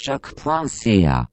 choc.ca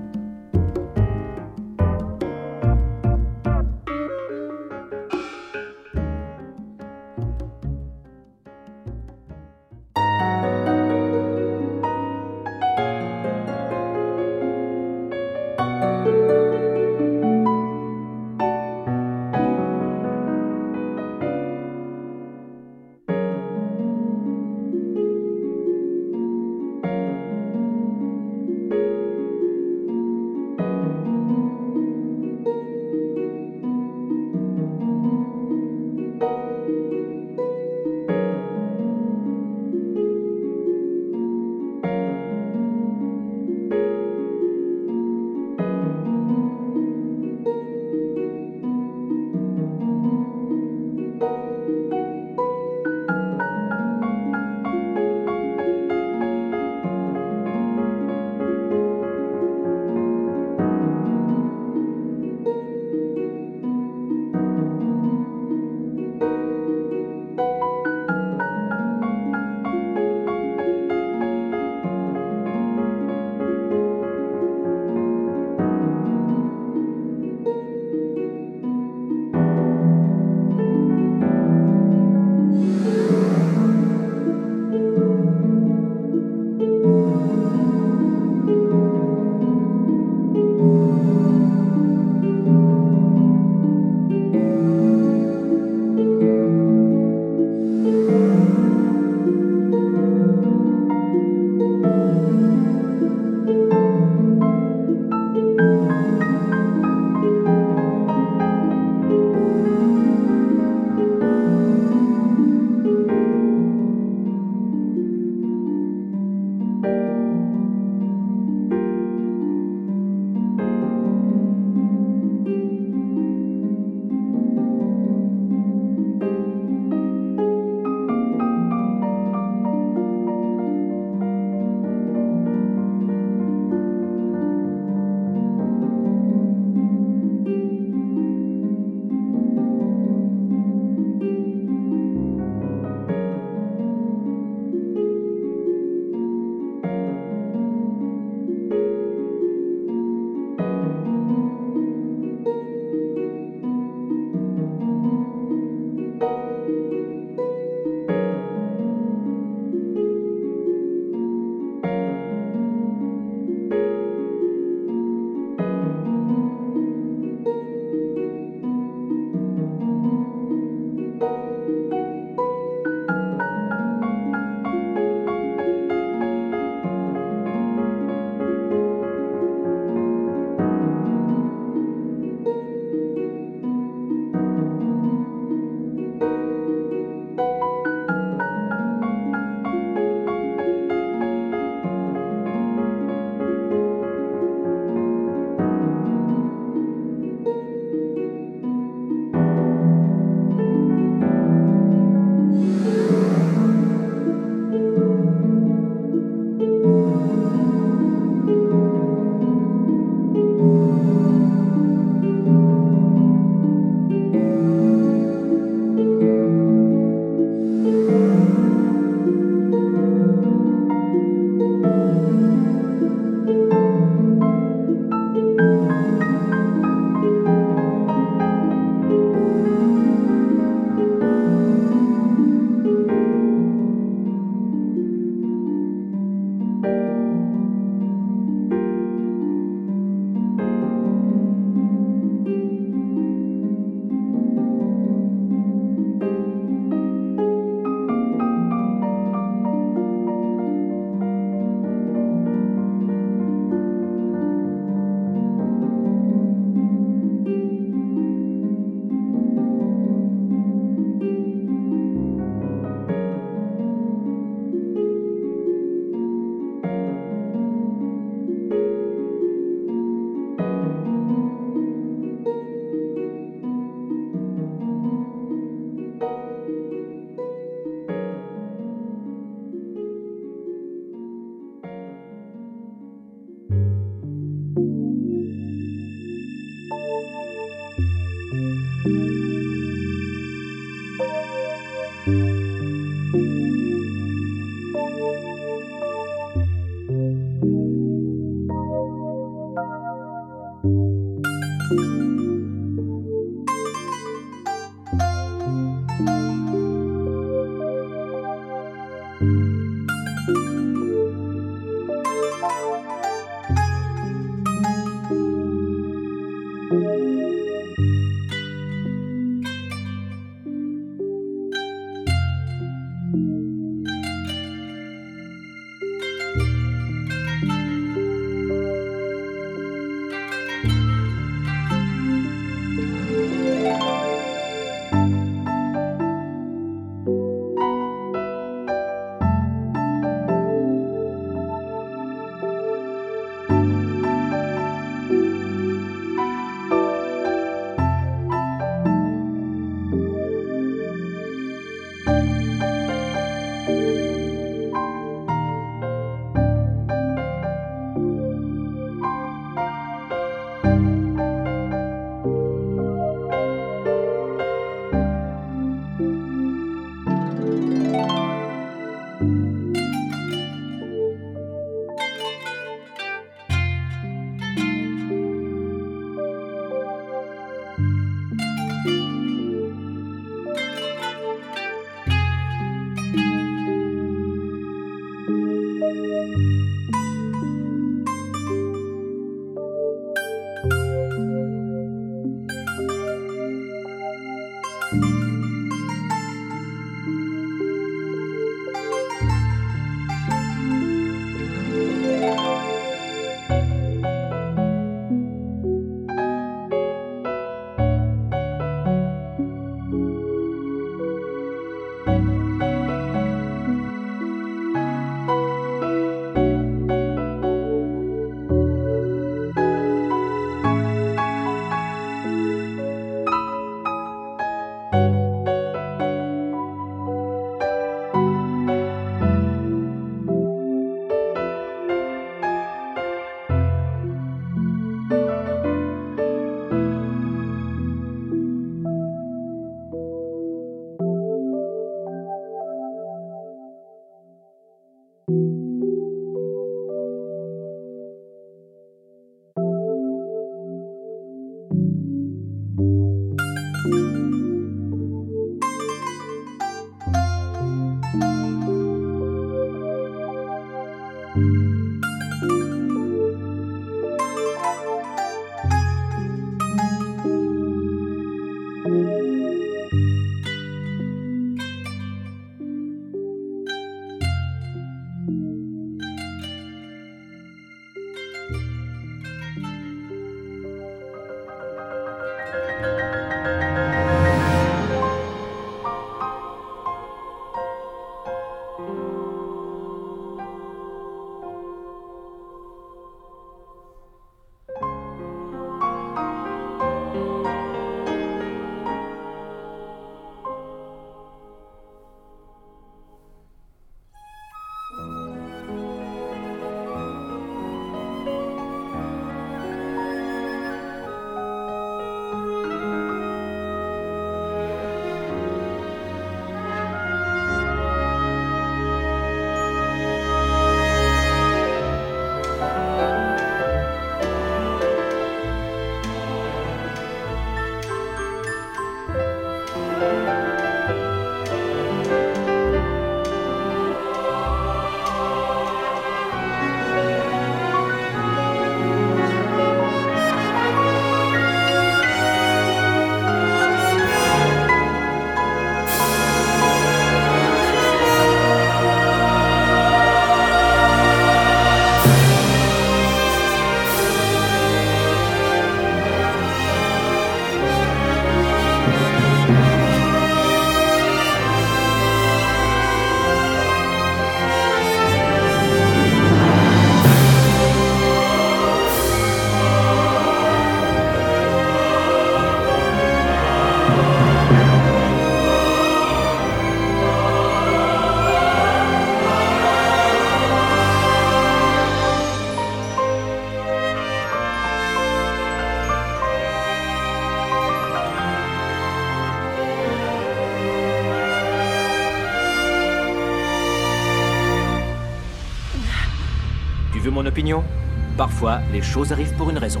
Parfois, les choses arrivent pour une raison.